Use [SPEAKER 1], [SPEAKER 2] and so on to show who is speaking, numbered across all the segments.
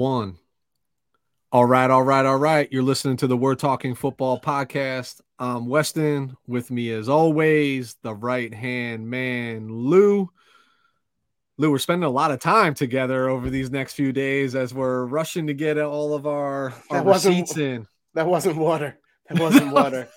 [SPEAKER 1] one. All right, all right, all right. You're listening to the We're Talking Football podcast. I'm Weston. With me, as always, the right hand man, Lou. Lou, we're spending a lot of time together over these next few days as we're rushing to get all of our, our receipts in.
[SPEAKER 2] That wasn't water. That wasn't water.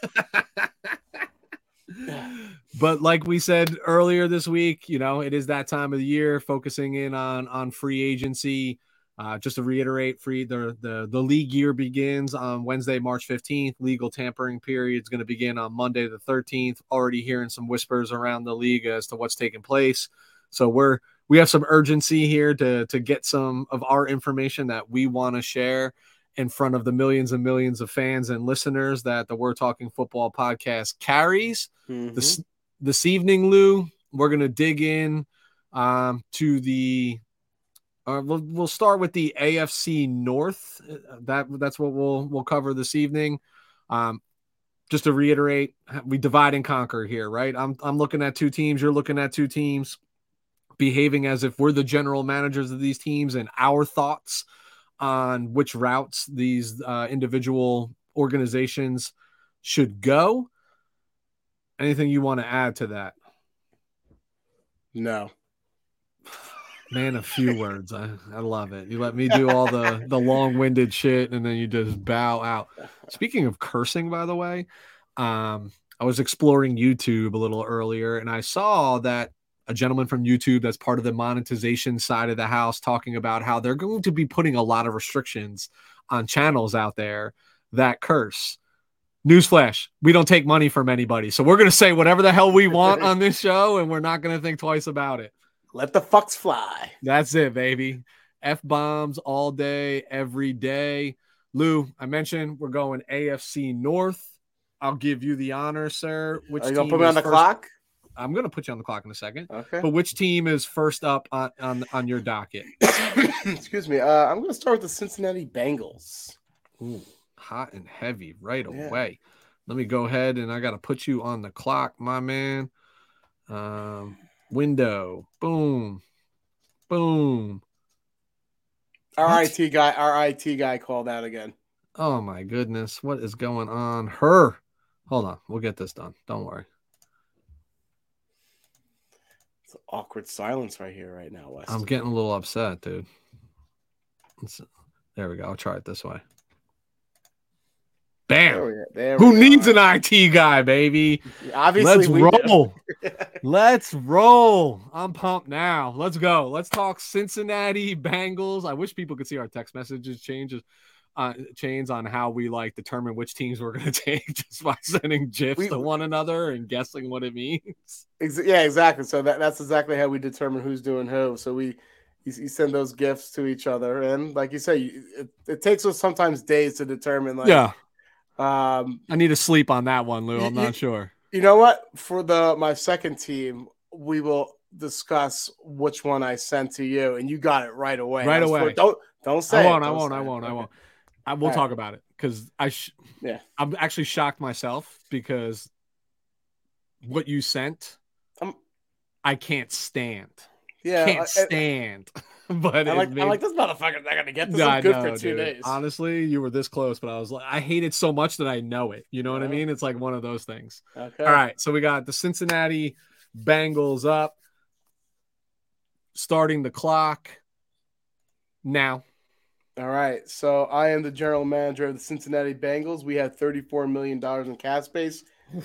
[SPEAKER 1] but like we said earlier this week, you know, it is that time of the year, focusing in on on free agency. Uh, just to reiterate, free the the the league year begins on Wednesday, March fifteenth. Legal tampering period is going to begin on Monday the thirteenth. Already hearing some whispers around the league as to what's taking place. So we're we have some urgency here to to get some of our information that we want to share in front of the millions and millions of fans and listeners that the We're Talking Football podcast carries.
[SPEAKER 2] Mhm.
[SPEAKER 1] This this evening, Lou, we're gonna dig in um, to the. Uh, we'll, we'll start with the AFC North. Uh, That that's what we'll we'll cover this evening. Um, just to reiterate, we divide and conquer here, right? I'm I'm looking at two teams. You're looking at two teams, behaving as if we're the general managers of these teams, and our thoughts on which routes these uh, individual organizations should go. Anything you want to add to that?
[SPEAKER 2] No.
[SPEAKER 1] Man, a few words. I, I love it. You let me do all the the long winded shit, and then you just bow out. Speaking of cursing, by the way, um, I was exploring YouTube a little earlier, and I saw that a gentleman from YouTube that's part of the monetization side of the house talking about how they're going to be putting a lot of restrictions on channels out there that curse. Newsflash: We don't take money from anybody, so we're going to say whatever the hell we want on this show, and we're not going to think twice about it.
[SPEAKER 2] Let the fucks fly.
[SPEAKER 1] That's it, baby. F bombs all day, every day. Lou, I mentioned we're going AFC North. I'll give you the honor, sir. Which
[SPEAKER 2] Are you gonna put me on the
[SPEAKER 1] first-
[SPEAKER 2] clock?
[SPEAKER 1] I'm gonna put you on the clock in a second.
[SPEAKER 2] Okay.
[SPEAKER 1] But which team is first up on on, on your docket?
[SPEAKER 2] Excuse me. Uh, I'm gonna start with the Cincinnati Bengals.
[SPEAKER 1] Ooh, hot and heavy right
[SPEAKER 2] Yeah.
[SPEAKER 1] away. Let me go ahead and I gotta put you on the clock, my man. Um, window, boom, boom.
[SPEAKER 2] Our IT guy, our IT guy called out again.
[SPEAKER 1] Oh my goodness, what is going on? Her. Hold on, we'll get this done. Don't worry.
[SPEAKER 2] It's awkward silence right here, right now, Wes.
[SPEAKER 1] I'm getting a little upset, dude. Let's- there we go. I'll try it this way.
[SPEAKER 2] There
[SPEAKER 1] Bam.
[SPEAKER 2] Oh, we, there
[SPEAKER 1] Who needs
[SPEAKER 2] are.
[SPEAKER 1] an IT guy, baby?
[SPEAKER 2] Obviously,
[SPEAKER 1] Let's roll. Let's roll. I'm pumped now. Let's go. Let's talk Cincinnati Bengals. I wish people could see our text messages changes uh chains on how we like determine which teams we're gonna take just by sending gifs
[SPEAKER 2] We-
[SPEAKER 1] to one another and guessing what it means.
[SPEAKER 2] Ex- yeah, exactly. So that, that's exactly how we determine who's doing who. So we you, you send those gifts to each other, and like you say, you- it, it takes us sometimes days to determine. Like,
[SPEAKER 1] yeah.
[SPEAKER 2] Um,
[SPEAKER 1] I need to sleep on that one, Lou. I'm not sure.
[SPEAKER 2] You know what? For the my second team, we will discuss which one I sent to you, and you got it right away.
[SPEAKER 1] Right
[SPEAKER 2] I was for-
[SPEAKER 1] away.
[SPEAKER 2] don't don't say.
[SPEAKER 1] I won't. I
[SPEAKER 2] Don't
[SPEAKER 1] won't. I won't. I won't. I will
[SPEAKER 2] All
[SPEAKER 1] talk about it because I. Sh-
[SPEAKER 2] Yeah.
[SPEAKER 1] I'm actually shocked myself because what you sent,
[SPEAKER 2] Um,
[SPEAKER 1] I can't stand.
[SPEAKER 2] Yeah,
[SPEAKER 1] can't
[SPEAKER 2] I- I-
[SPEAKER 1] stand. but
[SPEAKER 2] I like,
[SPEAKER 1] made-
[SPEAKER 2] I'm like, this motherfucker's not gonna get this.
[SPEAKER 1] I
[SPEAKER 2] I'm good
[SPEAKER 1] know,
[SPEAKER 2] for two
[SPEAKER 1] dude.
[SPEAKER 2] days.
[SPEAKER 1] Honestly, you were this close, but I was like, I hate it so much that I know it. You know what I mean? It's like one of those things.
[SPEAKER 2] Okay.
[SPEAKER 1] All right, so we got the Cincinnati Bengals up, starting the clock now.
[SPEAKER 2] All right. So I am the general manager of the Cincinnati Bengals. We have $34 million in cap space.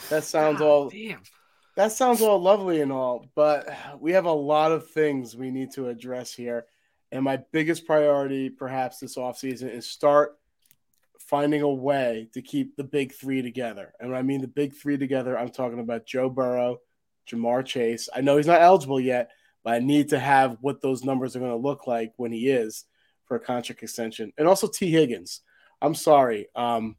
[SPEAKER 2] That sounds
[SPEAKER 1] God
[SPEAKER 2] all
[SPEAKER 1] damn.
[SPEAKER 2] that sounds all lovely and all, but we have a lot of things we need to address here. And my biggest priority, perhaps this offseason, is start finding a way to keep the big three together. And when I mean the big three together, I'm talking about Joe Burrow, Ja'Marr Chase. I know he's not eligible yet, but I need to have what those numbers are going to look like when he is for a contract extension. And also Tee Higgins. I'm sorry. Um,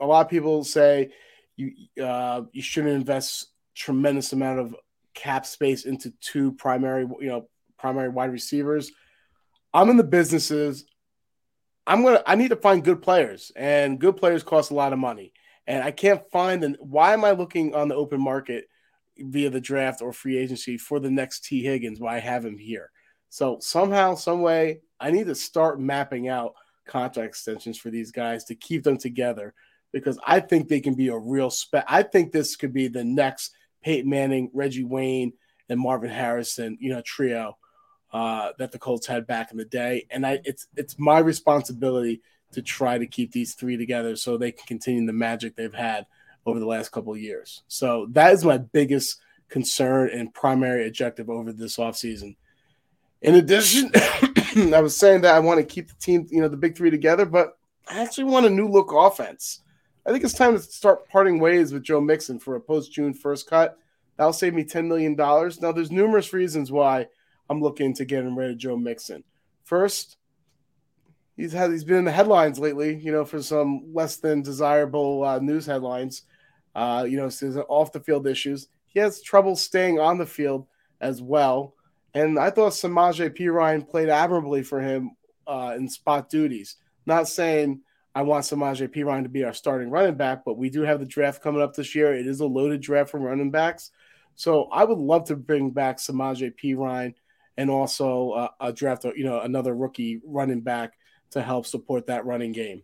[SPEAKER 2] a lot of people say you uh, you shouldn't invest tremendous amount of cap space into two primary, you know, primary wide receivers. I'm in the businesses. I'm gonna. I need to find good players, and good players cost a lot of money, and I can't find them. Why am I looking on the open market via the draft or free agency for the next Tee Higgins? Why I have him here? So somehow, some way, I need to start mapping out contract extensions for these guys to keep them together because I think they can be a real spec. I think this could be the next Peyton Manning, Reggie Wayne, and Marvin Harrison, you know, trio uh, that the Colts had back in the day. And I, it's it's my responsibility to try to keep these three together so they can continue the magic they've had over the last couple of years. So that is my biggest concern and primary objective over this offseason. In addition, I was saying that I want to keep the team, you know, the big three together, but I actually want a new look offense. I think it's time to start parting ways with Joe Mixon for a post June first cut. That'll save me $10 million. Now, there's numerous reasons why I'm looking to get rid of Joe Mixon. First, he's had he's been in the headlines lately, you know, for some less than desirable uh, news headlines. Uh, you know, so off the field issues. He has trouble staying on the field as well. And I thought Samaje Perine played admirably for him uh, in spot duties. Not saying I want Samaje Perine to be our starting running back, but we do have the draft coming up this year. It is a loaded draft for running backs. So I would love to bring back Samaje Perine and also uh, a draft, you know, another rookie running back to help support that running game.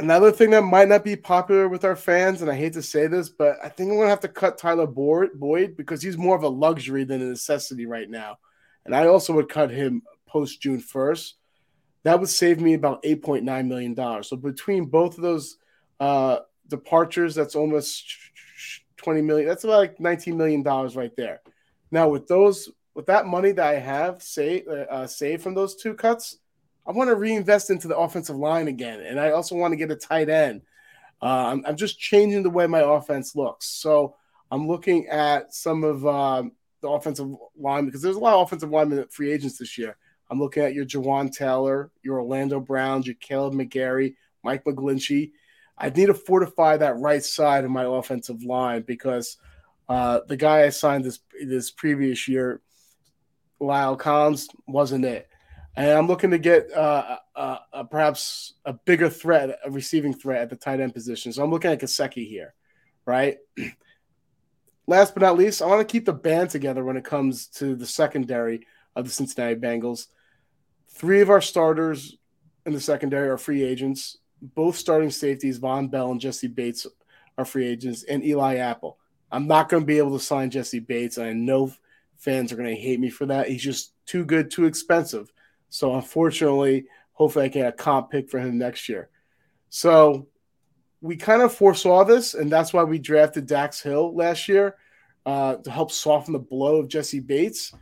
[SPEAKER 2] Another thing that might not be popular with our fans, and I hate to say this, but I think I'm to have to cut Tyler Boyd because he's more of a luxury than a necessity right now. And I also would cut him post June 1st. That would save me about $8.9 million. So between both of those uh, departures, that's almost 20 million. That's about like 19 million dollars right there. Now with those, with that money that I have saved, uh, saved from those two cuts, I want to reinvest into the offensive line again, and I also want to get a tight end. Uh, I'm, I'm, just changing the way my offense looks. So I'm looking at some of um, the offensive line because there's a lot of offensive linemen free agents this year. I'm looking at your Jawaan Taylor, your Orlando Browns, your Kaleb McGary, Mike McGlinchey. I need to fortify that right side of my offensive line because uh, the guy I signed this this previous year, La'el Collins, wasn't it and I'm looking to get uh, uh, uh, perhaps a bigger threat, a receiving threat at the tight end position. So I'm looking at Gesicki here, right? Last but not least, I want to keep the band together when it comes to the secondary of the Cincinnati Bengals. Three of our starters in the secondary are free agents. Both starting safeties, Vonn Bell and Jessie Bates, are free agents, and Eli Apple. I'm not going to be able to sign Jessie Bates. I know fans are going to hate me for that. He's just too good, too expensive. So unfortunately, hopefully I can get a comp pick for him next year. So we kind of foresaw this, and that's why we drafted Dax Hill last year uh, to help soften the blow of Jessie Bates.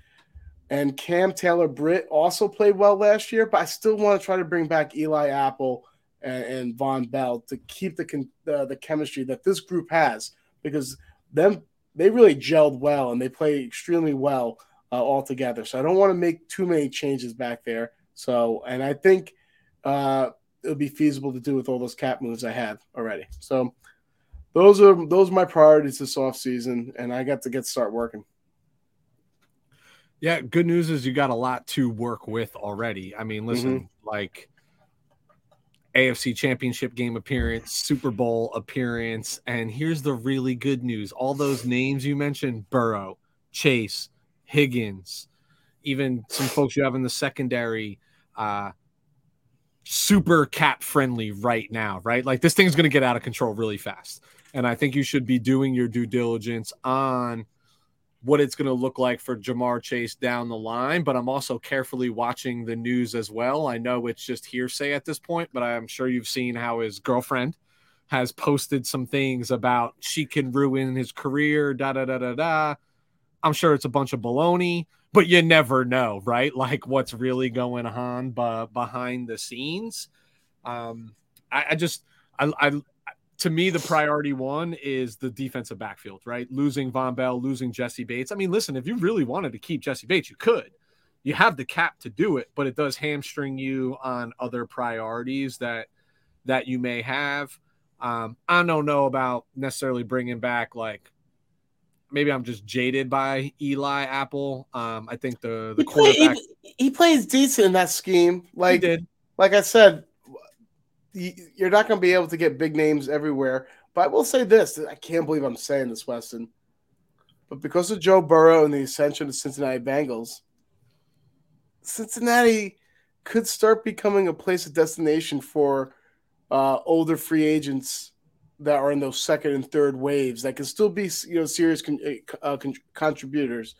[SPEAKER 2] And Cam Taylor Britt also played well last year, but I still want to try to bring back Eli Apple and, and Vonn Bell to keep the, uh, the chemistry that this group has because them they really gelled well and they play extremely well uh, altogether. So I don't want to make too many changes back there. So, and I think uh, it'll be feasible to do with all those cap moves I have already. So those are those are my priorities this off season, and I got to get start working.
[SPEAKER 1] Yeah, good news is you got a lot to work with already. I mean, listen, mm-hmm. like AFC Championship game appearance, Super Bowl appearance, and here's the really good news: all those names you mentioned, Burrow, Chase, Higgins, even some folks you have in the secondary, uh, super cap friendly right now, right? Like this thing's going to get out of control really fast. And I think you should be doing your due diligence on what it's going to look like for Ja'Marr Chase down the line. But I'm also carefully watching the news as well. I know it's just hearsay at this point, but I'm sure you've seen how his girlfriend has posted some things about she can ruin his career, da da da da da. I'm sure it's a bunch of baloney, but you never know, right? Like what's really going on b- behind the scenes. Um, I, I just, I, I, to me, the priority one is the defensive backfield, right? Losing Vonn Bell, losing Jessie Bates. I mean, listen, if you really wanted to keep Jessie Bates, you could. You have the cap to do it, but it does hamstring you on other priorities that that you may have. Um, I don't know about necessarily bringing back like maybe I'm just jaded by Eli Apple. Um, I think the the he quarterback
[SPEAKER 2] play, he, he, plays decent in that scheme. Like like I said, you're not going to be able to get big names everywhere. But I will say this: I can't believe I'm saying this, Weston. But because of Joe Burrow and the ascension of Cincinnati Bengals, Cincinnati could start becoming a place of destination for uh, older free agents that are in those second and third waves that can still be you know serious con- uh, con- contributors.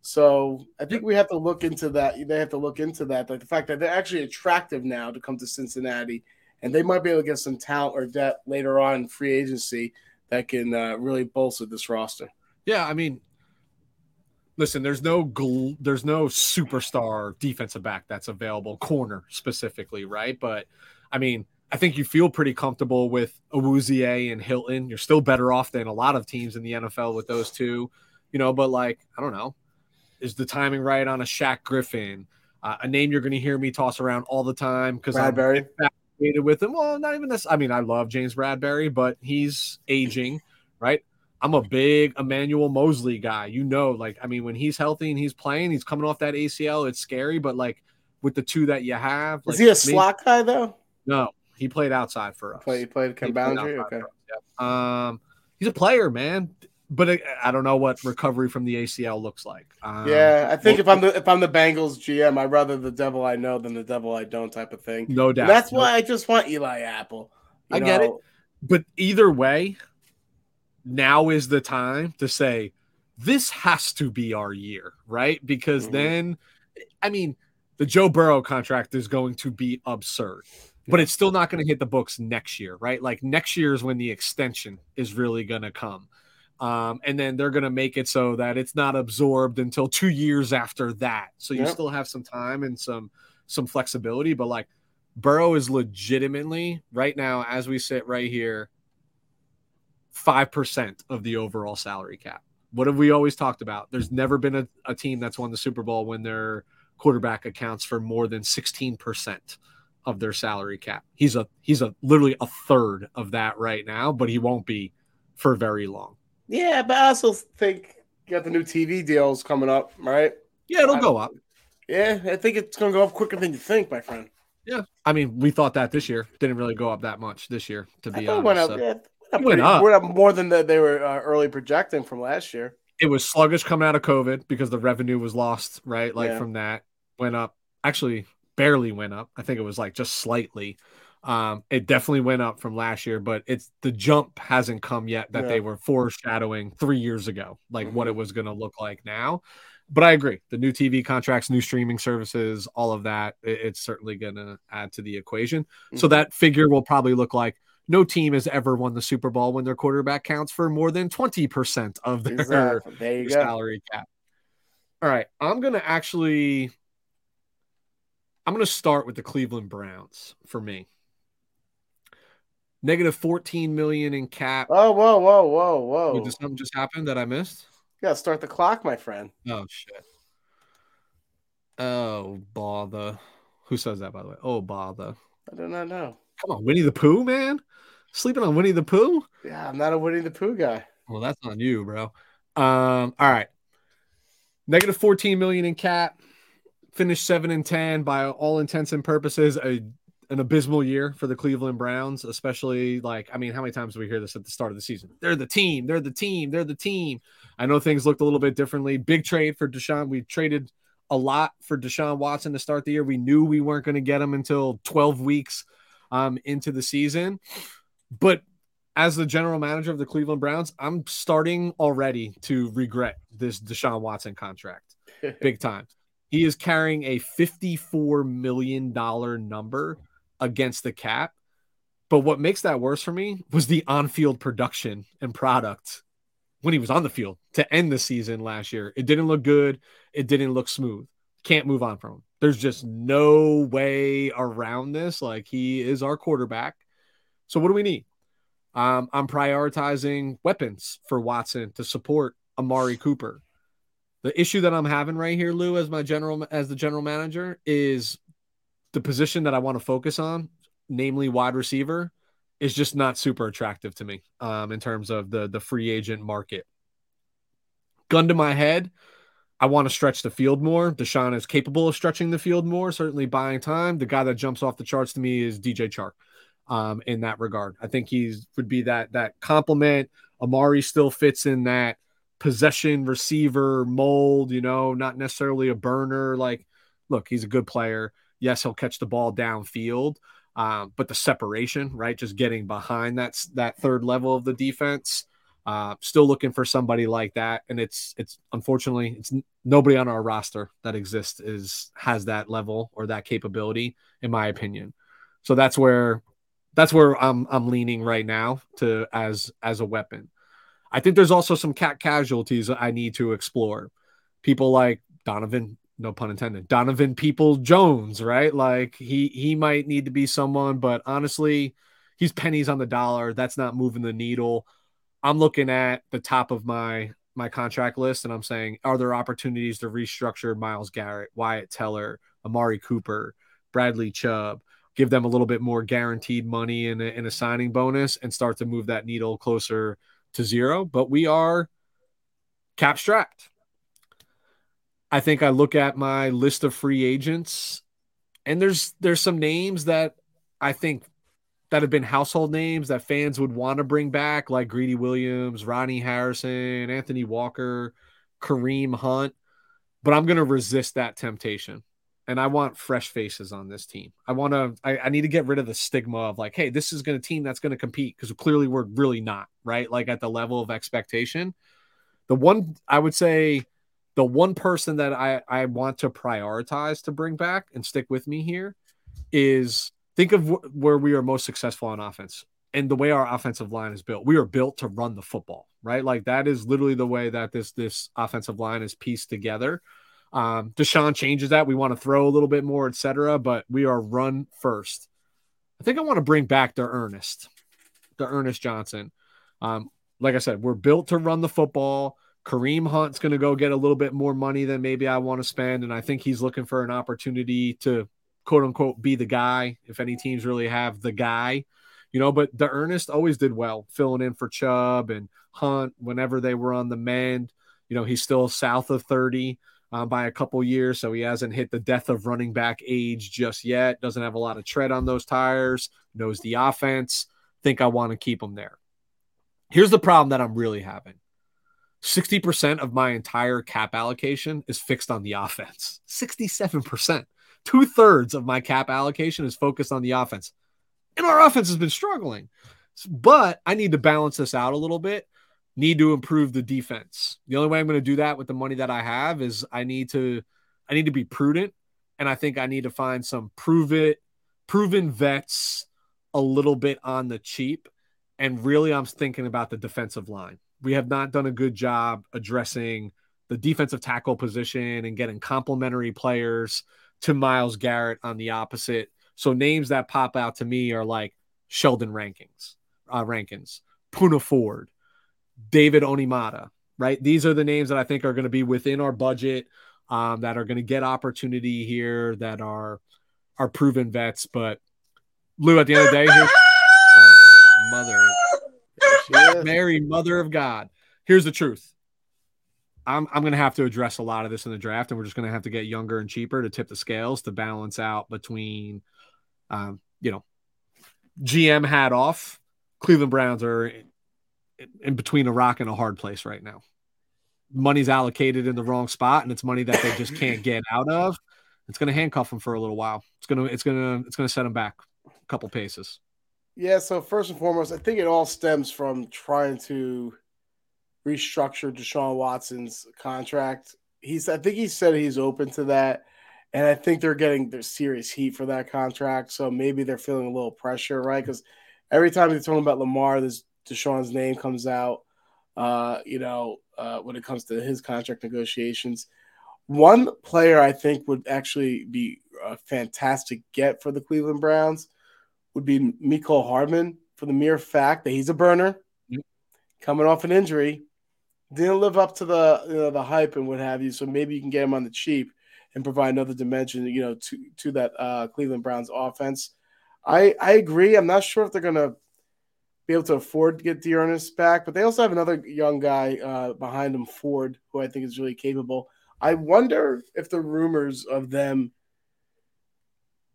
[SPEAKER 2] So I think we have to look into that. They have to look into that, like the fact that they're actually attractive now to come to Cincinnati, and they might be able to get some talent or depth later on in free agency that can uh, really bolster this roster.
[SPEAKER 1] Yeah, I mean, listen, there's no gl- there's no superstar defensive back that's available, corner specifically, right? But I mean, I think you feel pretty comfortable with Awuzie and Hilton. You're still better off than a lot of teams in the NFL with those two, you know. But like, I don't know, is the timing right on a Shaq Griffin, uh, a name you're going to hear me toss around all the time because I'm fascinated with him. Well, not even this. I mean, I love James Bradberry, but he's aging, right? I'm a big Emmanuel Moseley guy. You know, like I mean, when he's healthy and he's playing, he's coming off that ACL. It's scary, but like with the two that you have, like,
[SPEAKER 2] is he a slot guy though?
[SPEAKER 1] No, he played outside for us.
[SPEAKER 2] Play, he played Ken Boundary. Okay.
[SPEAKER 1] Yeah. Um, he's a player, man. But I, I, don't know what recovery from the ACL looks like.
[SPEAKER 2] Um, yeah, I think if I'm the if I'm the Bengals GM, I'd rather the devil I know than the devil I don't type of thing.
[SPEAKER 1] No doubt.
[SPEAKER 2] And that's why I just want Eli Apple.
[SPEAKER 1] I know? get it. But either way, now is the time to say this has to be our year, right? Because mm-hmm. then, I mean, the Joe Burrow contract is going to be absurd, but it's still not going to hit the books next year, right? Like next year is when the extension is really going to come. Um, and then they're going to make it so that it's not absorbed until two years after that. So you yep. still have some time and some some flexibility, but like Burrow is legitimately right now, as we sit right here, 5% of the overall salary cap. What have we always talked about? There's never been a, a team that's won the Super Bowl when their quarterback accounts for more than 16% of their salary cap. He's a he's a literally a third of that right now, but he won't be for very long.
[SPEAKER 2] Yeah, but I also think you got the new TV deals coming up, right?
[SPEAKER 1] Yeah, it'll I, go up.
[SPEAKER 2] Yeah, I think it's going to go up quicker than you think, my friend.
[SPEAKER 1] Yeah, I mean, we thought that this year didn't really go up that much this year, to be honest.
[SPEAKER 2] Went up, so. yeah, went, pretty, up. went up more than the, they were uh, early projecting from last year.
[SPEAKER 1] It was sluggish coming out of COVID because the revenue was lost, right? Like yeah. from that went up. Actually, barely went up. I think it was like just slightly. Um, it definitely went up from last year, but it's the jump hasn't come yet that yeah. they were foreshadowing three years ago, like mm-hmm. what it was going to look like now. But I agree, the new TV contracts, new streaming services, all of that, it, it's certainly going to add to the equation. Mm-hmm. So that figure will probably look like no team has ever won the Super Bowl when their quarterback counts for more than 20% of their, exactly. their salary cap. All right. I'm going to actually I'm going to start with the Cleveland Browns for me. Negative 14 million in cap.
[SPEAKER 2] Oh, whoa, whoa, whoa, whoa.
[SPEAKER 1] Did something just happen that I missed?
[SPEAKER 2] Yeah, start the clock, my friend.
[SPEAKER 1] Oh shit. Oh bother. Who says that by the way? Oh bother.
[SPEAKER 2] I do not know.
[SPEAKER 1] Come on, Winnie the Pooh, man. Sleeping on Winnie the Pooh?
[SPEAKER 2] Yeah, I'm not a Winnie the Pooh guy.
[SPEAKER 1] Well, that's on you, bro. Um, all right. Negative 14 million in cap. Finished seven and ten by all intents and purposes. A an abysmal year for the Cleveland Browns, especially like, I mean, how many times do we hear this at the start of the season? They're the team, they're the team, they're the team. I know things looked a little bit differently. Big trade for Deshaun. We traded a lot for Deshaun Watson to start the year. We knew we weren't going to get him until 12 weeks um, into the season. But as the general manager of the Cleveland Browns, I'm starting already to regret this Deshaun Watson contract big time. He is carrying a $54 million number against the cap. But what makes that worse for me was the on field production and product when he was on the field to end the season last year. It didn't look good. It didn't look smooth. Can't move on from him. There's just no way around this. Like he is our quarterback. So what do we need? Um, I'm prioritizing weapons for Watson to support Amari Cooper. The issue that I'm having right here, Lou, as my general as the general manager, is the position that I want to focus on, namely wide receiver, is just not super attractive to me um, in terms of the the free agent market. Gun to my head, I want to stretch the field more. Deshaun is capable of stretching the field more, certainly buying time. The guy that jumps off the charts to me is DJ Chark. Um, in that regard, I think he's would be that that complement. Amari still fits in that possession receiver mold, you know, not necessarily a burner. Like look, he's a good player. Yes, he'll catch the ball downfield, um, but the separation, right, just getting behind that that third level of the defense. Uh, still looking for somebody like that, and it's it's unfortunately it's nobody on our roster that exists is has that level or that capability, in my opinion. So that's where that's where I'm I'm leaning right now to as as a weapon. I think there's also some cat casualties I need to explore. People like Donovan, no pun intended, Donovan Peoples-Jones, right? Like he he might need to be someone, but honestly, he's pennies on the dollar. That's not moving the needle. I'm looking at the top of my my contract list and I'm saying, are there opportunities to restructure Myles Garrett, Wyatt Teller, Amari Cooper, Bradley Chubb, give them a little bit more guaranteed money and a, a signing bonus and start to move that needle closer to zero, but we are cap strapped. I think I look at my list of free agents and there's there's some names that I think that have been household names that fans would want to bring back like Greedy Williams, Ronnie Harrison, Anthony Walker, Kareem Hunt, but I'm going to resist that temptation and I want fresh faces on this team. I want to, I, I, need to get rid of the stigma of like, hey, this is going to team that's going to compete because clearly we're really not right, like at the level of expectation. The one I would say, the one person that I I want to prioritize to bring back and stick with me here is think of wh- where we are most successful on offense and the way our offensive line is built. We are built to run the football, right? Like that is literally the way that this this offensive line is pieced together. Um, Deshaun changes that. We want to throw a little bit more, etc. But we are run first. I think I want to bring back D'Ernest, the Ernest Johnson. Um, like I said, we're built to run the football. Kareem Hunt's going to go get a little bit more money than maybe I want to spend, and I think he's looking for an opportunity to quote unquote be the guy. If any teams really have the guy, you know. But D'Ernest always did well, filling in for Chubb and Hunt whenever they were on the mend. You know, he's still south of thirty uh, by a couple years, so he hasn't hit the death of running back age just yet. Doesn't have a lot of tread on those tires. Knows the offense. Think I want to keep him there. Here's the problem that I'm really having. 60% of my entire cap allocation is fixed on the offense. 67%. Two thirds of my cap allocation is focused on the offense. And our offense has been struggling. But I need to balance this out a little bit need to improve the defense. The only way I'm going to do that with the money that I have is I need to I need to be prudent and I think I need to find some prove it proven vets a little bit on the cheap and really I'm thinking about the defensive line. We have not done a good job addressing the defensive tackle position and getting complementary players to Myles Garrett on the opposite. So names that pop out to me are like Sheldon Rankins, uh, Rankins, Poona Ford, David Onyemata, right? These are the names that I think are going to be within our budget, um, that are going to get opportunity here, that are are proven vets. But Lou, at the end of the day, here's oh, mother, Mary, Mother of God. Here's the truth. I'm, I'm going to have to address a lot of this in the draft, and we're just going to have to get younger and cheaper to tip the scales to balance out between, um, you know, GM hat off. Cleveland Browns are in between a rock and a hard place right now. Money's allocated in the wrong spot, and it's money that they just can't get out of. It's going to handcuff them for a little while. It's going to it's going to it's going to set them back a couple paces.
[SPEAKER 2] Yeah. So first and foremost, I think it all stems from trying to restructure Deshaun Watson's contract. He's I think he said he's open to that. And I think they're getting their serious heat for that contract. So maybe they're feeling a little pressure, right? Because every time they're talking about Lamar, there's Deshaun's name comes out, uh, you know, uh, when it comes to his contract negotiations. One player I think would actually be a fantastic get for the Cleveland Browns would be Mecole Hardman for the mere fact that he's a burner, yep. coming off an injury, didn't live up to the you know the hype and what have you. So maybe you can get him on the cheap and provide another dimension, you know, to to that uh, Cleveland Browns offense. I I agree. I'm not sure if they're gonna be able to afford to get D'Ernest back. But they also have another young guy uh, behind him, Ford, who I think is really capable. I wonder if the rumors of them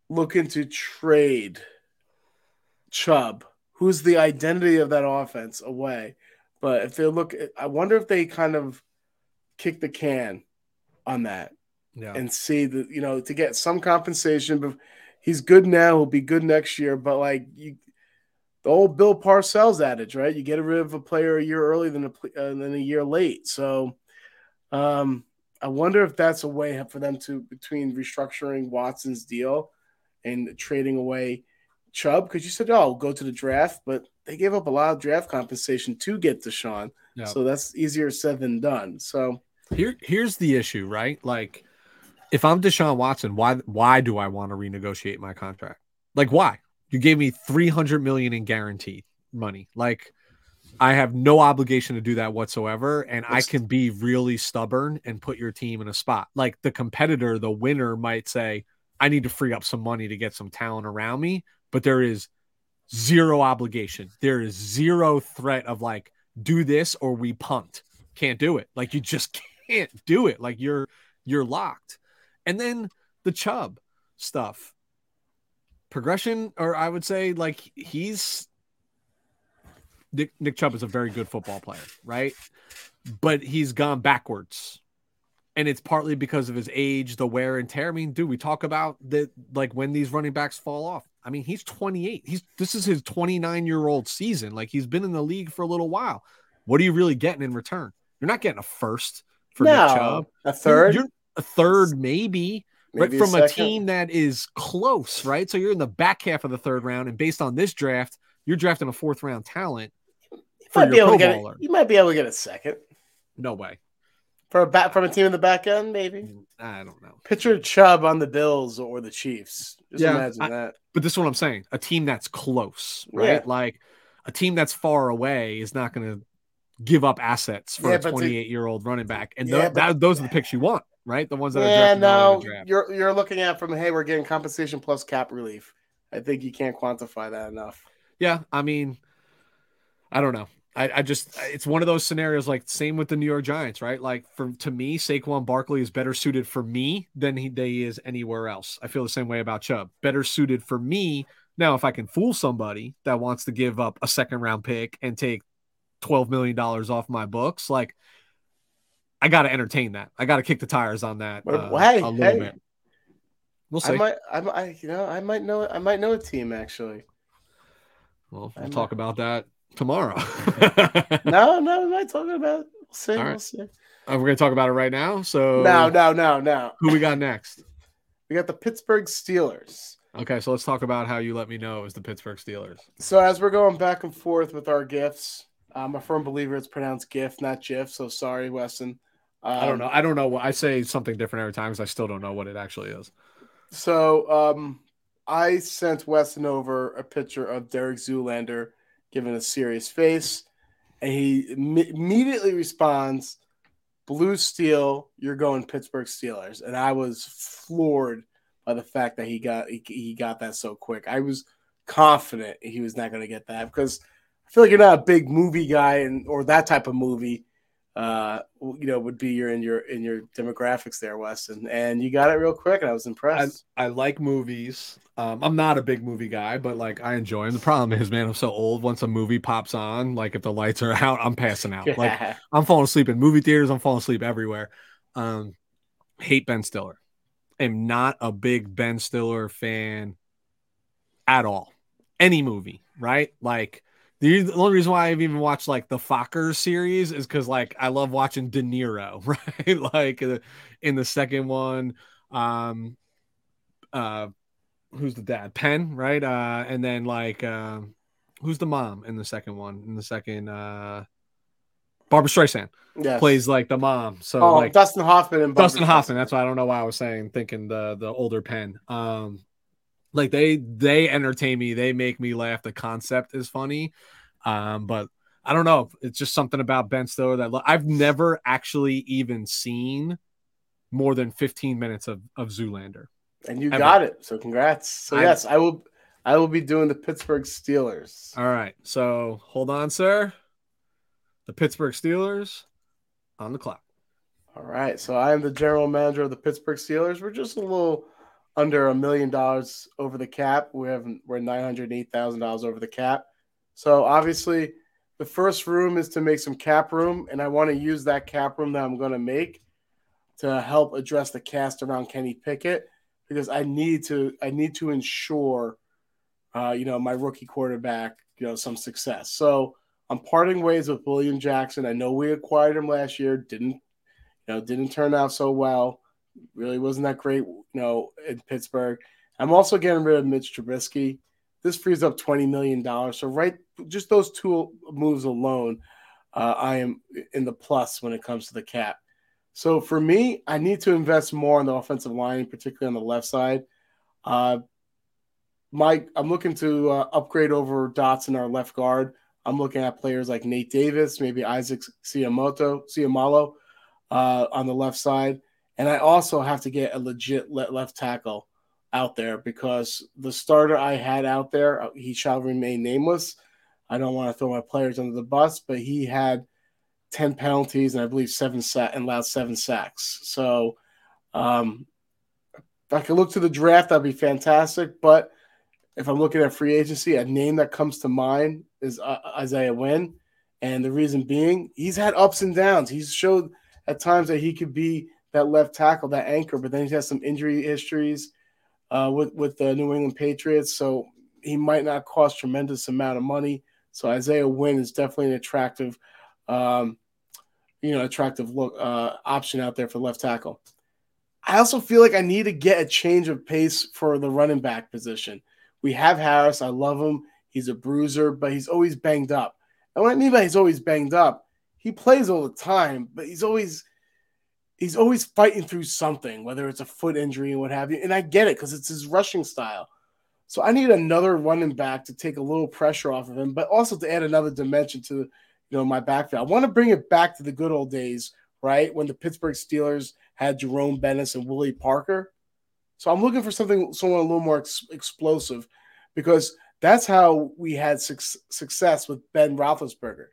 [SPEAKER 2] looking to trade Chubb, who's the identity of that offense, away. But if they look, I wonder if they kind of kick the can on that.
[SPEAKER 1] Yeah.
[SPEAKER 2] and see the you know to get some compensation. But he's good now; he'll be good next year. But like you, the old Bill Parcells adage, right? You get rid of a player a year early than a uh, than a year late. So, um, I wonder if that's a way for them to between restructuring Watson's deal and trading away Chubb because you said, "Oh, go to the draft," but they gave up a lot of draft compensation to get Deshaun,
[SPEAKER 1] Yeah.
[SPEAKER 2] so that's easier said than done. So,
[SPEAKER 1] Here, here's the issue, right? Like, if I'm Deshaun Watson, why why do I want to renegotiate my contract? Like, why? You gave me 300 million in guaranteed money. Like, I have no obligation to do that whatsoever, and I can be really stubborn and put your team in a spot. Like the competitor, the winner might say, "I need to free up some money to get some talent around me," but there is zero obligation. There is zero threat of like, do this or we punt. Can't do it. Like you just can't do it. Like you're you're locked. And then the Chubb stuff. Progression, or I would say like he's Nick, Nick Chubb is a very good football player, right? But he's gone backwards. And it's partly because of his age, the wear and tear. I mean, dude, we talk about that like when these running backs fall off. I mean, he's 28. He's this is his 29 year old season. Like he's been in the league for a little while. What are you really getting in return? You're not getting a first for Nick Chubb.
[SPEAKER 2] a third,
[SPEAKER 1] You're a third, maybe, right? From a,
[SPEAKER 2] second.
[SPEAKER 1] team that is close, right? So you're in the back half of the third round, and based on this draft, you're drafting a fourth round talent
[SPEAKER 2] You
[SPEAKER 1] for
[SPEAKER 2] might be able to get. A, you might be able to get a second
[SPEAKER 1] No way.
[SPEAKER 2] For a back from a team in the back end, maybe.
[SPEAKER 1] I don't know.
[SPEAKER 2] Picture Chubb on the Bills or the Chiefs. Just
[SPEAKER 1] Yeah,
[SPEAKER 2] imagine
[SPEAKER 1] I-
[SPEAKER 2] that.
[SPEAKER 1] But this is what I'm saying. A team that's close, right?
[SPEAKER 2] Yeah.
[SPEAKER 1] Like a team that's far away is not going to give up assets for
[SPEAKER 2] Yeah,
[SPEAKER 1] a 28 year old running back. And
[SPEAKER 2] Yeah, but-
[SPEAKER 1] that, those are the picks you want, right? The ones that are
[SPEAKER 2] Yeah,
[SPEAKER 1] drafted
[SPEAKER 2] no,
[SPEAKER 1] the
[SPEAKER 2] you're you're looking at from hey, we're getting compensation plus cap relief. I think you can't quantify that enough.
[SPEAKER 1] Yeah, I mean, I don't know. I, I just it's one of those scenarios like same with the New York Giants, right? Like for to me, Saquon Barkley is better suited for me than he, he is anywhere else. I feel the same way about Chubb. Better suited for me. Now, if I can fool somebody that wants to give up a second round pick and take twelve million dollars off my books, like I got to entertain that. I got to kick the tires on that
[SPEAKER 2] But,
[SPEAKER 1] uh,
[SPEAKER 2] hey,
[SPEAKER 1] a little
[SPEAKER 2] hey.
[SPEAKER 1] bit. We'll
[SPEAKER 2] I
[SPEAKER 1] see.
[SPEAKER 2] I might, I- you know, I might know, I might know a team actually.
[SPEAKER 1] well, we'll
[SPEAKER 2] might-
[SPEAKER 1] talk about that tomorrow.
[SPEAKER 2] No, no, I'm not talking about. it. We'll see.
[SPEAKER 1] All
[SPEAKER 2] We'll
[SPEAKER 1] right.
[SPEAKER 2] see.
[SPEAKER 1] Uh, we're gonna talk about it right now. So
[SPEAKER 2] No, no, no, no.
[SPEAKER 1] who we got next?
[SPEAKER 2] We got the Pittsburgh Steelers.
[SPEAKER 1] Okay, so let's talk about how you let me know it was the Pittsburgh Steelers.
[SPEAKER 2] So as we're going back and forth with our gifts, I'm a firm believer it's pronounced GIF, not GIF. So sorry, Weston. Um,
[SPEAKER 1] I don't know. I don't know what I say something different every time because I still don't know what it actually is.
[SPEAKER 2] So um, I sent Weston over a picture of Derek Zoolander giving a serious face, and he Im- immediately responds, "Blue Steel, you're going Pittsburgh Steelers," and I was floored by the fact that he got he, he got that so quick. I was confident he was not going to get that because I feel like you're not a big movie guy and or that type of movie. Uh, you know, would be your in your in your demographics there, Weston, and you got it real quick, and I was impressed.
[SPEAKER 1] I like movies. Um, I'm not a big movie guy, but like I enjoy them. The problem is, man, I'm so old. Once a movie pops on, like if the lights are out, I'm passing out. Like I'm falling asleep in movie theaters. I'm falling asleep everywhere. Um, hate Ben Stiller. Am not a big Ben Stiller fan at all. Any movie, right? Like the, the only reason why I've even watched like the Focker series is because like I love watching De Niro, right? like uh, in the second one, um, uh, who's the dad? Penn, right? Uh, and then like um, who's the mom in the second one? In the second, uh, Barbra Streisand
[SPEAKER 2] yes.
[SPEAKER 1] plays like the mom. So
[SPEAKER 2] Oh,
[SPEAKER 1] like
[SPEAKER 2] Dustin Hoffman and Barbra
[SPEAKER 1] Dustin Hoffman. That's why I don't know why I was saying thinking the the older pen. Um, like they they entertain me. They make me laugh. The concept is funny. Um, but I don't know. It's just something about Ben Stiller that I've never actually even seen more than 15 minutes of of Zoolander.
[SPEAKER 2] and you
[SPEAKER 1] Ever.
[SPEAKER 2] got it. So congrats. So
[SPEAKER 1] I-
[SPEAKER 2] yes, I will. I will be doing the Pittsburgh Steelers.
[SPEAKER 1] All right. So hold on, sir. The Pittsburgh Steelers on the clock.
[SPEAKER 2] All right. So I am the general manager of the Pittsburgh Steelers. We're just a little under a million dollars over the cap. We have we're nine hundred eight thousand dollars over the cap. So obviously, the first room is to make some cap room, and I want to use that cap room that I'm going to make to help address the cast around Kenny Pickett because I need to I need to ensure uh, you know my rookie quarterback you know some success. So I'm parting ways with William Jackson. I know we acquired him last year, didn't you know didn't turn out so well. Really wasn't that great, you know, in Pittsburgh. I'm also getting rid of Mitch Trubisky. This frees up twenty million dollars. So right, just those two moves alone, uh, I am in the plus when it comes to the cap. So for me, I need to invest more on the offensive line, particularly on the left side. Uh, Mike, I'm looking to uh, upgrade over Dotson, our left guard. I'm looking at players like Nate Davis, maybe Isaac Siamoto, Seumalo uh, on the left side. And I also have to get a legit left tackle out there because the starter I had out there, uh, he shall remain nameless. I don't want to throw my players under the bus, but he had 10 penalties and I believe seven sack and allowed seven sacks. So um, if I could look to the draft, that'd be fantastic. But if I'm looking at free agency, a name that comes to mind is uh, Isaiah Wynn. And the reason being, he's had ups and downs. He's showed at times that he could be that left tackle, that anchor, but then he has some injury histories uh, with with the New England Patriots, so he might not cost tremendous amount of money. So Isaiah Wynn is definitely an attractive, um, you know, attractive look uh, option out there for left tackle. I also feel like I need to get a change of pace for the running back position. We have Harris. I love him. He's a bruiser, but he's always banged up. And what I mean by he's always banged up, he plays all the time, but he's always he's always fighting through something, whether it's a foot injury and what have you. And I get it because it's his rushing style. So I need another running back to take a little pressure off of him, but also to add another dimension to you know my backfield. I want to bring it back to the good old days, right? When the Pittsburgh Steelers had Jerome Bettis and Willie Parker. So I'm looking for something someone a little more ex- explosive because that's how we had su- success with Ben Roethlisberger.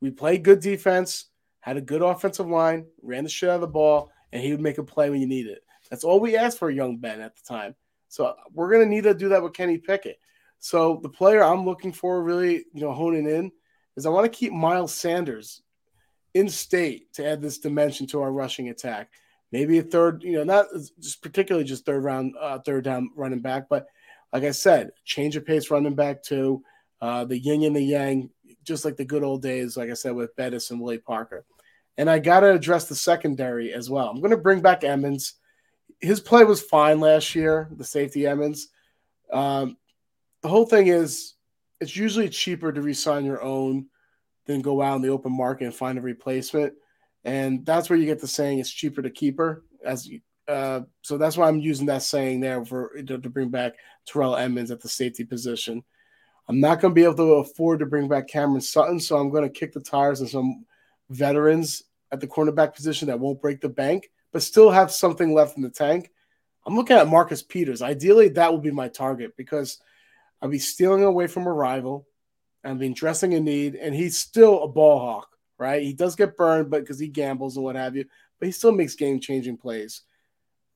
[SPEAKER 2] We played good defense had a good offensive line, ran the shit out of the ball, and he would make a play when you need it. That's all we asked for young Ben at the time. So we're going to need to do that with Kenny Pickett. So the player I'm looking for, really, you know, honing in, is I want to keep Miles Sanders in state to add this dimension to our rushing attack. Maybe a third, you know, not just particularly just third round, uh, third down running back, but like I said, change of pace running back too. Uh, the yin and the yang, just like the good old days, like I said, with Bettis and Willie Parker. And I got to address the secondary as well. I'm going to bring back Edmunds. His play was fine last year, the safety Edmunds. Um, the whole thing is it's usually cheaper to resign your own than go out in the open market and find a replacement. And that's where you get the saying it's cheaper to keep her. As uh, so that's why I'm using that saying there for to, to bring back Terrell Edmunds at the safety position. I'm not going to be able to afford to bring back Cameron Sutton, so I'm going to kick the tires on some veterans at the cornerback position that won't break the bank, but still have something left in the tank. I'm looking at Marcus Peters. Ideally, that would be my target because I'll be stealing away from a rival. I've been dressing a need, and he's still a ball hawk, right? He does get burned, but because he gambles and what have you, but he still makes game changing plays.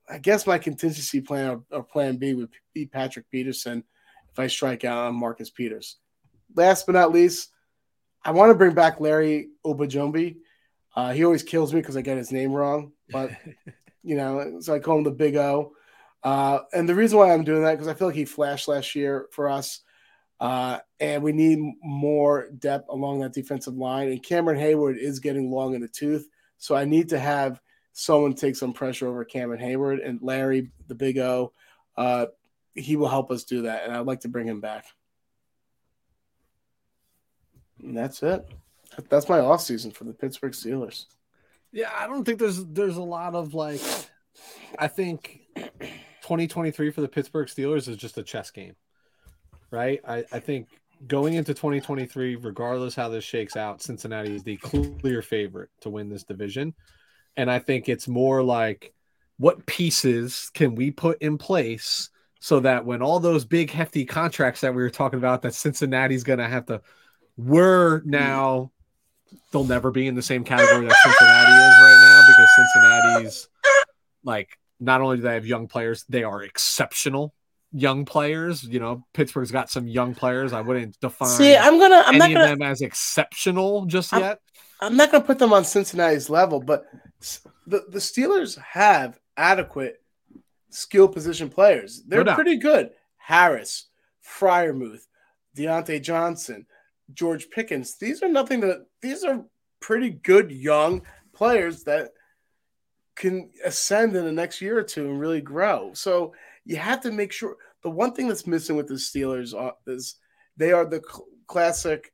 [SPEAKER 2] I guess my contingency plan or, or plan B would be Patrick Peterson if I strike out on Marcus Peters. Last but not least, I want to bring back Larry Ogunjobi. Uh, he always kills me because I get his name wrong, but you know, so I call him the Big O. Uh, and the reason why I'm doing that because I feel like he flashed last year for us, uh, and we need more depth along that defensive line. And Cameron Heyward is getting long in the tooth, so I need to have someone take some pressure over Cameron Heyward and Larry, the Big O. Uh, he will help us do that, and I'd like to bring him back. And that's it. That's my off season for the Pittsburgh Steelers.
[SPEAKER 1] Yeah, I don't think there's there's a lot of like I think 2023 for the Pittsburgh Steelers is just a chess game. Right? I, I think going into 2023, regardless how this shakes out, Cincinnati is the clear favorite to win this division. And I think it's more like what pieces can we put in place so that when all those big hefty contracts that we were talking about that Cincinnati's going to have to we're now they'll never be in the same category that Cincinnati is right now because Cincinnati's like not only do they have young players, they are exceptional young players. You know, Pittsburgh's got some young players. I wouldn't define.
[SPEAKER 2] See, I'm gonna, I'm not gonna,
[SPEAKER 1] them as exceptional just
[SPEAKER 2] I'm-
[SPEAKER 1] yet.
[SPEAKER 2] I'm not gonna put them on Cincinnati's level, but the the Steelers have adequate skill position players. They're
[SPEAKER 1] doubt.
[SPEAKER 2] pretty good. Harris, Freiermuth, Diontae Johnson, George Pickens. These are nothing that these are pretty good young players that can ascend in the next year or two and really grow. So you have to make sure. The one thing that's missing with the Steelers is they are the cl- classic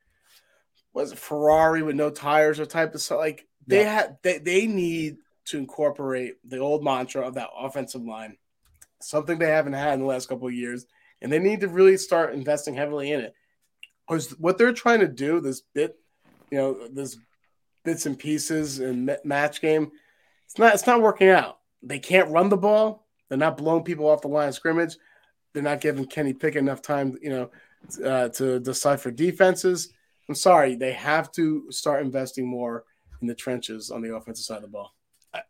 [SPEAKER 2] was it Ferrari with no tires or type of stuff. Like they
[SPEAKER 1] Yeah.
[SPEAKER 2] had they, they need to incorporate the old mantra of that offensive line, something they haven't had in the last couple of years, and they need to really start investing heavily in it. Because what they're trying to do, this bit, you know, this bits and pieces and match game, it's not it's not working out. They can't run the ball. They're not blowing people off the line of scrimmage. They're not giving Kenny Pickett enough time, you know, uh, to decipher defenses. I'm sorry, they have to start investing more in the trenches on the offensive side of the ball.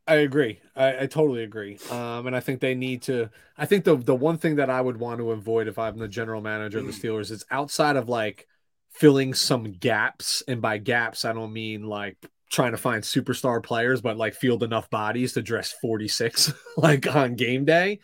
[SPEAKER 1] I- agree. I, I totally agree. Um, and I think they need to. I think the the one thing that I would want to avoid if I'm the general manager of the Steelers is outside of like filling some gaps, and by gaps I don't mean like trying to find superstar players, but like field enough bodies to dress 46 like on game day,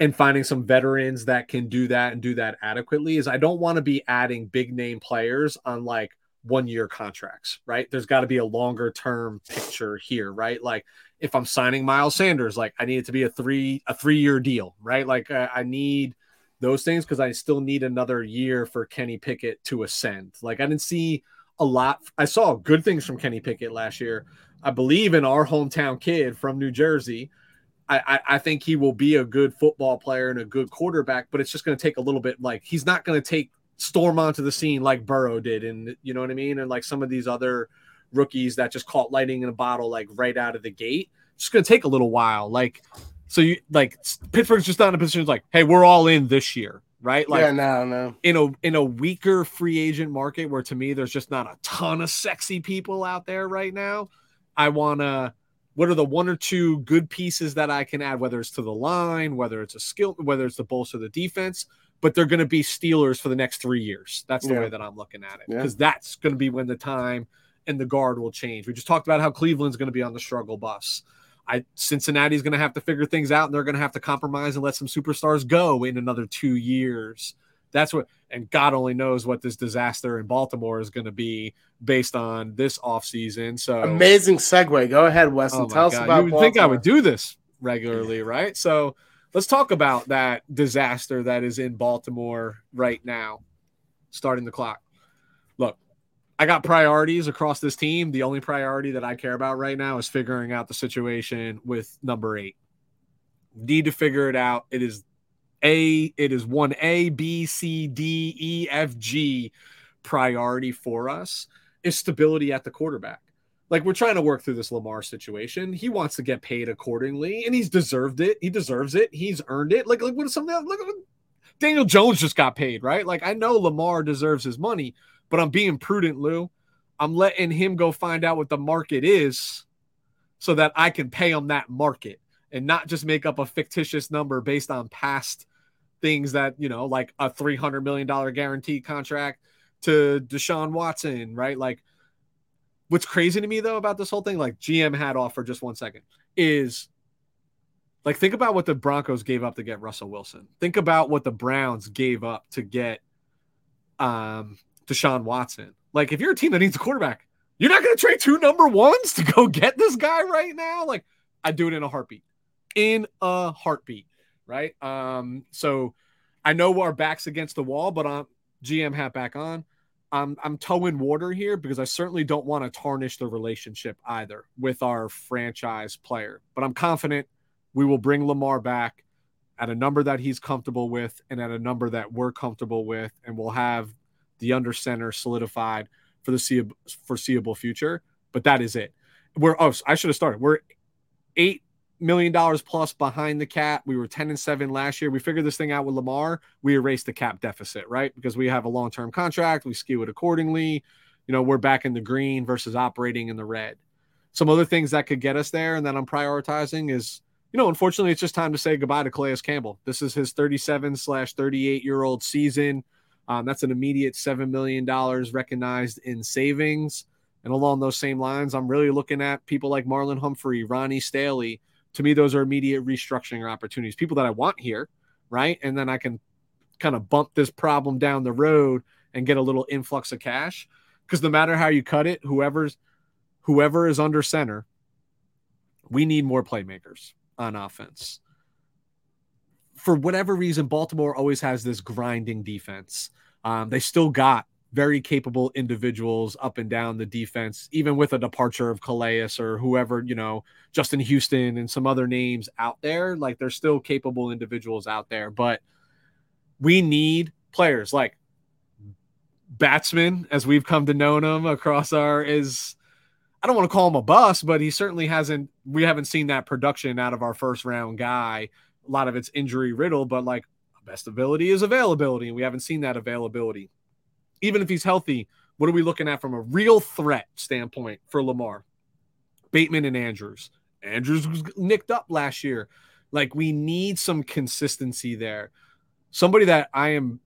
[SPEAKER 1] and finding some veterans that can do that and do that adequately. Is I don't want to be adding big name players on like one year contracts, right? There's got to be a longer term picture here, right? Like if I'm signing Miles Sanders, like I need it to be a three a three year deal, right? Like I, I need those things because I still need another year for Kenny Pickett to ascend. Like I didn't see a lot. I saw good things from Kenny Pickett last year. I believe in our hometown kid from New Jersey. I, I think he will be a good football player and a good quarterback, but it's just going to take a little bit. Like he's not going to take storm onto the scene like Burrow did, and you know what I mean, and like some of these other rookies that just caught lightning in a bottle like right out of the gate. It's going to take a little while. Like so, you like Pittsburgh's just not in a position like, hey, we're all in this year, right? Like
[SPEAKER 2] yeah, no, no.
[SPEAKER 1] in a in a weaker free agent market where to me there's just not a ton of sexy people out there right now. I want to what are the one or two good pieces that I can add whether it's to the line, whether it's a skill, whether it's the bolster the defense, but they're going to be Steelers for the next 3 years. That's the
[SPEAKER 2] Yeah.
[SPEAKER 1] way that I'm looking at it
[SPEAKER 2] Yeah.
[SPEAKER 1] because that's going to be when the time and the guard will change. We just talked about how Cleveland's going to be on the struggle bus. I Cincinnati's going to have to figure things out and they're going to have to compromise and let some superstars go in another 2 years. That's what and God only knows what this disaster in Baltimore is going to be based on this offseason. So
[SPEAKER 2] Amazing segue. Go ahead, Weston.
[SPEAKER 1] Oh my
[SPEAKER 2] Tell us
[SPEAKER 1] God.
[SPEAKER 2] about
[SPEAKER 1] You would think I would do this regularly, right? So let's talk about that disaster that is in Baltimore right now, starting the clock. Look, I got priorities across this team. The only priority that I care about right now is figuring out the situation with number eight. Need to figure it out. It is a it is one A, B, C, D, E, F, G priority for us is stability at the quarterback like we're trying to work through this Lamar situation. He wants to get paid accordingly, and he's deserved it. He deserves it. He's earned it. Like, like what is something? Look, look, Daniel Jones just got paid, right? Like I know Lamar deserves his money, but I'm being prudent, Lou. I'm letting him go find out what the market is, so that I can pay him that market and not just make up a fictitious number based on past things that you know, like a three hundred million dollar guaranteed contract to Deshaun Watson, right? Like what's crazy to me though about this whole thing, like GM hat off for just one second, is like think about what the Broncos gave up to get Russell Wilson. Think about what the Browns gave up to get um Deshaun Watson. Like if you're a team that needs a quarterback, you're not gonna trade two number ones to go get this guy right now. Like I'd do it in a heartbeat. In a heartbeat, right? Um, so I know our backs against the wall, but on GM hat back on. I'm I'm towing water here because I certainly don't want to tarnish the relationship either with our franchise player. But I'm confident we will bring Lamar back at a number that he's comfortable with and at a number that we're comfortable with, and we'll have the under center solidified for the see- foreseeable future. But that is it. We're oh I should have started. We're eight million dollars plus behind the cap. We were 10 and 7 last year. We figured this thing out with Lamar. We erased the cap deficit, right? Because we have a long-term contract, we skew it accordingly. You know, we're back in the green versus operating in the red. Some other things that could get us there and that I'm prioritizing is you know, unfortunately, it's just time to say goodbye to Calais Campbell. This is his 37 slash 38 year old season. Um, that's an immediate $7 million recognized in savings. And along those same lines, I'm really looking at people like Marlon Humphrey, Ronnie Stanley. To me, those are immediate restructuring opportunities, people that I want here, right? And then I can kind of bump this problem down the road and get a little influx of cash. Because no matter how you cut it, whoever's whoever is under center, we need more playmakers on offense. For whatever reason, Baltimore always has this grinding defense. Um, they still got very capable individuals up and down the defense, even with a departure of Calais or whoever, you know, Justin Houston and some other names out there. Like there's still capable individuals out there, but we need players like Bateman, as we've come to know him across our is I don't want to call him a bust, but he certainly hasn't. We haven't seen that production out of our first round guy. A lot of it's injury riddled, but like best ability is availability, and we haven't seen that availability. Even if he's healthy, what are we looking at from a real threat standpoint for Lamar? Bateman and Andrews. Andrews was nicked up last year. Like we need some consistency there. Somebody that I am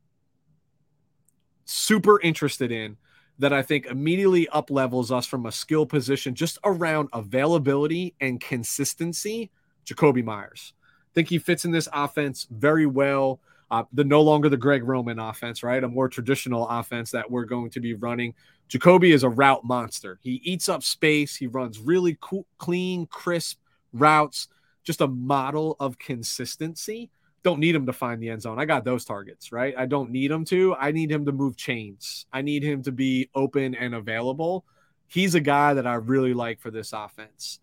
[SPEAKER 1] super interested in that I think immediately up levels us from a skill position just around availability and consistency. Jakobi Meyers. I think he fits in this offense very well. Uh, the no longer the Greg Roman offense, right? A more traditional offense that we're going to be running. Jakobi is a route monster. He eats up space. He runs really cool, clean, crisp routes. Just a model of consistency don't need him to find the end zone. I got those targets, right? I don't need him to. I need him to move chains. I need him to be open and available. He's a guy that I really like for this offense.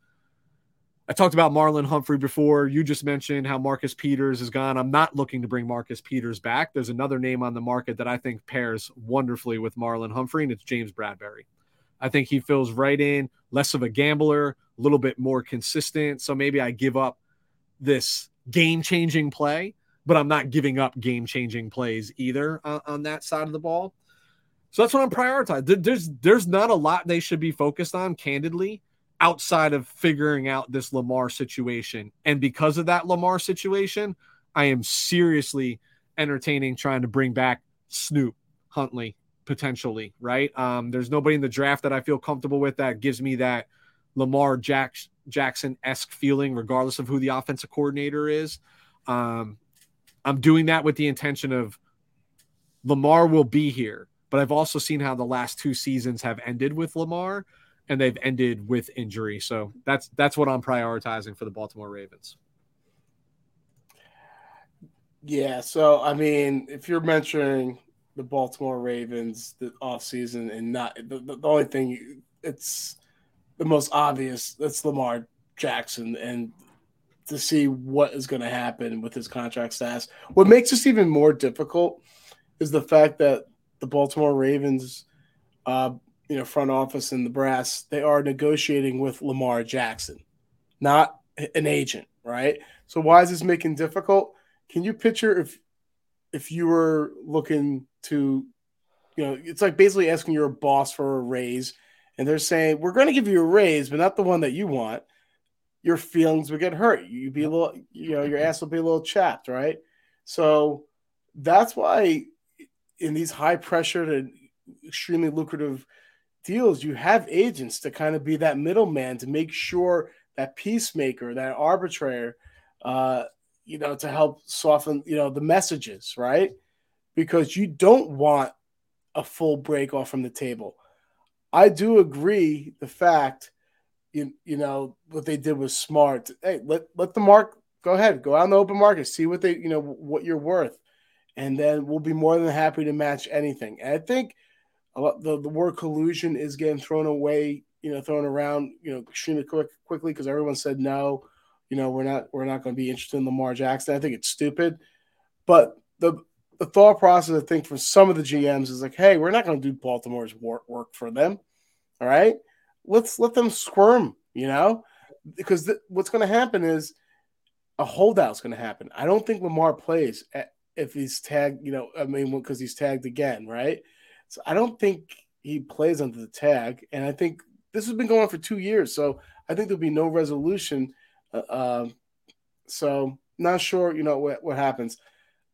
[SPEAKER 1] I talked about Marlon Humphrey before. You just mentioned how Marcus Peters is gone. I'm not looking to bring Marcus Peters back. There's another name on the market that I think pairs wonderfully with Marlon Humphrey, and it's James Bradberry. I think he fills right in, less of a gambler, a little bit more consistent. So maybe I give up this game changing play, but I'm not giving up game changing plays either on, on, that side of the ball. So that's what I'm prioritizing. There's there's not a lot they should be focused on, candidly, outside of figuring out this Lamar situation. And because of that Lamar situation, I am seriously entertaining trying to bring back Snoop Huntley potentially. Right? Um, there's nobody in the draft that I feel comfortable with that gives me that Lamar Jack, Jackson esque feeling, regardless of who the offensive coordinator is. Um, I'm doing that with the intention of Lamar will be here, but I've also seen how the last two seasons have ended with Lamar, and they've ended with injury. So that's that's what I'm prioritizing for the Baltimore Ravens.
[SPEAKER 2] Yeah, so I mean, if you're mentioning the Baltimore Ravens the off season and not the, the, the only thing it's the most obvious. That's Lamar Jackson, and to see what is going to happen with his contract status. What makes this even more difficult is the fact that the Baltimore Ravens, uh, you know, front office and the brass, they are negotiating with Lamar Jackson, not an agent, right? So why is this making difficult? Can you picture if if you were looking to, you know, it's like basically asking your boss for a raise and they're saying we're going to give you a raise, but not the one that you want, your feelings would get hurt. You'd be a little, you know, your ass will be a little chapped, right? So that's why in these high pressure and extremely lucrative deals, you have agents to kind of be that middleman to make sure that peacemaker, that arbitrator, uh, you know, to help soften, you know, the messages, right? Because you don't want a full break off from the table. I do agree the fact you you know what they did was smart. Hey, let let the mark go ahead, go out in the open market, see what they you know what you're worth, and then we'll be more than happy to match anything. And I think the the word collusion is getting thrown away, you know, thrown around, you know, extremely quick quickly because everyone said no. You know, we're not we're not going to be interested in Lamar Jackson. I think it's stupid, but the the thought process, I think, for some of the GMs is like, hey, we're not going to do Baltimore's work, work for them. All right. Let's let them squirm, you know, because th- what's going to happen is a holdout's going to happen. I don't think Lamar plays at, if he's tagged, you know, I mean, because he's tagged again, right? So I don't think he plays under the tag. And I think this has been going on for two years. So I think there'll be no resolution uh, um, So not sure, you know, what, what happens.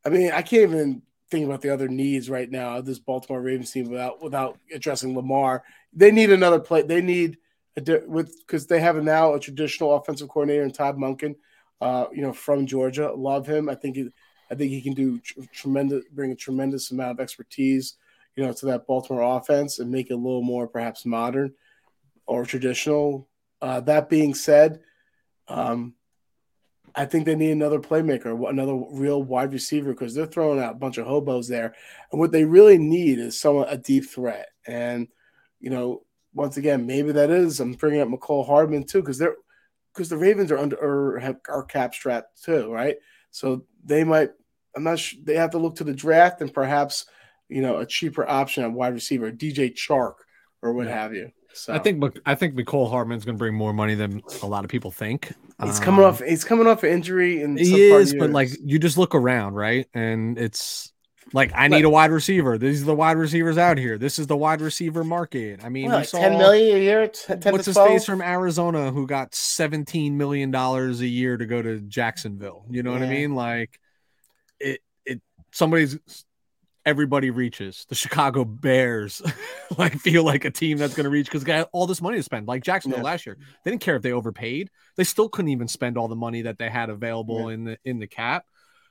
[SPEAKER 2] I mean, I can't even think about the other needs right now of this Baltimore Ravens team without without addressing Lamar. They need another play. They need a, with because they have now a traditional offensive coordinator in Todd Monken, uh, you know, from Georgia. Love him. I think he, I think he can do tr- tremendous, bring a tremendous amount of expertise, you know, to that Baltimore offense and make it a little more perhaps modern or traditional. Uh, that being said, um, I think they need another playmaker, another real wide receiver, because they're throwing out a bunch of hobos there. And what they really need is someone a deep threat. And you know, once again, maybe that is. I'm bringing up Mecole Hardman too, because they're because the Ravens are under or have are cap strapped too, right? So they might. I'm not sure. They have to look to the draft and perhaps you know a cheaper option at wide receiver, DJ Chark or what yeah. have you.
[SPEAKER 1] So I think I think Mecole Hardman's going to bring more money than a lot of people think.
[SPEAKER 2] He's um, coming off. He's coming off an injury, and
[SPEAKER 1] he is. But like, you just look around, right? And it's like I need a wide receiver. These are the wide receivers out here. This is the wide receiver market. I mean,
[SPEAKER 2] saw, ten million a year. 10
[SPEAKER 1] what's his face from Arizona who got seventeen million dollars a year to go to Jacksonville? You know yeah. what I mean? Like, it it somebody's everybody reaches. The Chicago Bears like feel like a team that's going to reach because they got all this money to spend. Like Jacksonville yeah. last year, they didn't care if they overpaid. They still couldn't even spend all the money that they had available yeah. in the in the cap.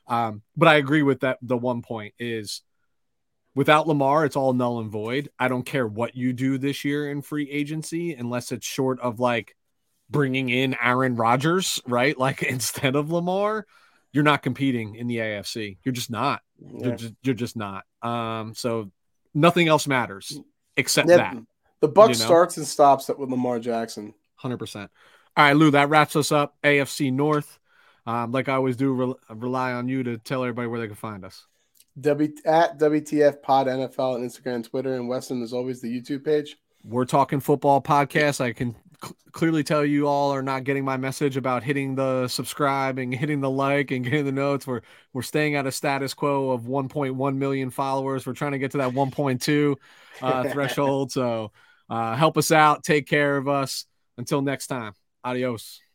[SPEAKER 1] Um, but I agree with that. The one point is without Lamar, it's all null and void. I don't care what you do this year in free agency unless it's short of like bringing in Aaron Rodgers, right? Like instead of Lamar you're not competing in the AFC. You're just not. Yeah. You're, just, you're just not. Um, so nothing else matters except yeah, that.
[SPEAKER 2] The buck you know? starts and stops with Lamar Jackson.
[SPEAKER 1] Hundred percent. All right, Lou. That wraps us up. AFC North. Um, like I always do, re- rely on you to tell everybody where they can find us.
[SPEAKER 2] W at WTF Pod NFL on Instagram and Twitter, and Weston is always the YouTube page.
[SPEAKER 1] We're talking football podcast. I can clearly tell you all are not getting my message about hitting the subscribe and hitting the like and getting the notes. We're we're staying at a status quo of 1.1 million followers. We're trying to get to that 1.2 uh, threshold. So uh, help us out. Take care of us. Until next time. Adios.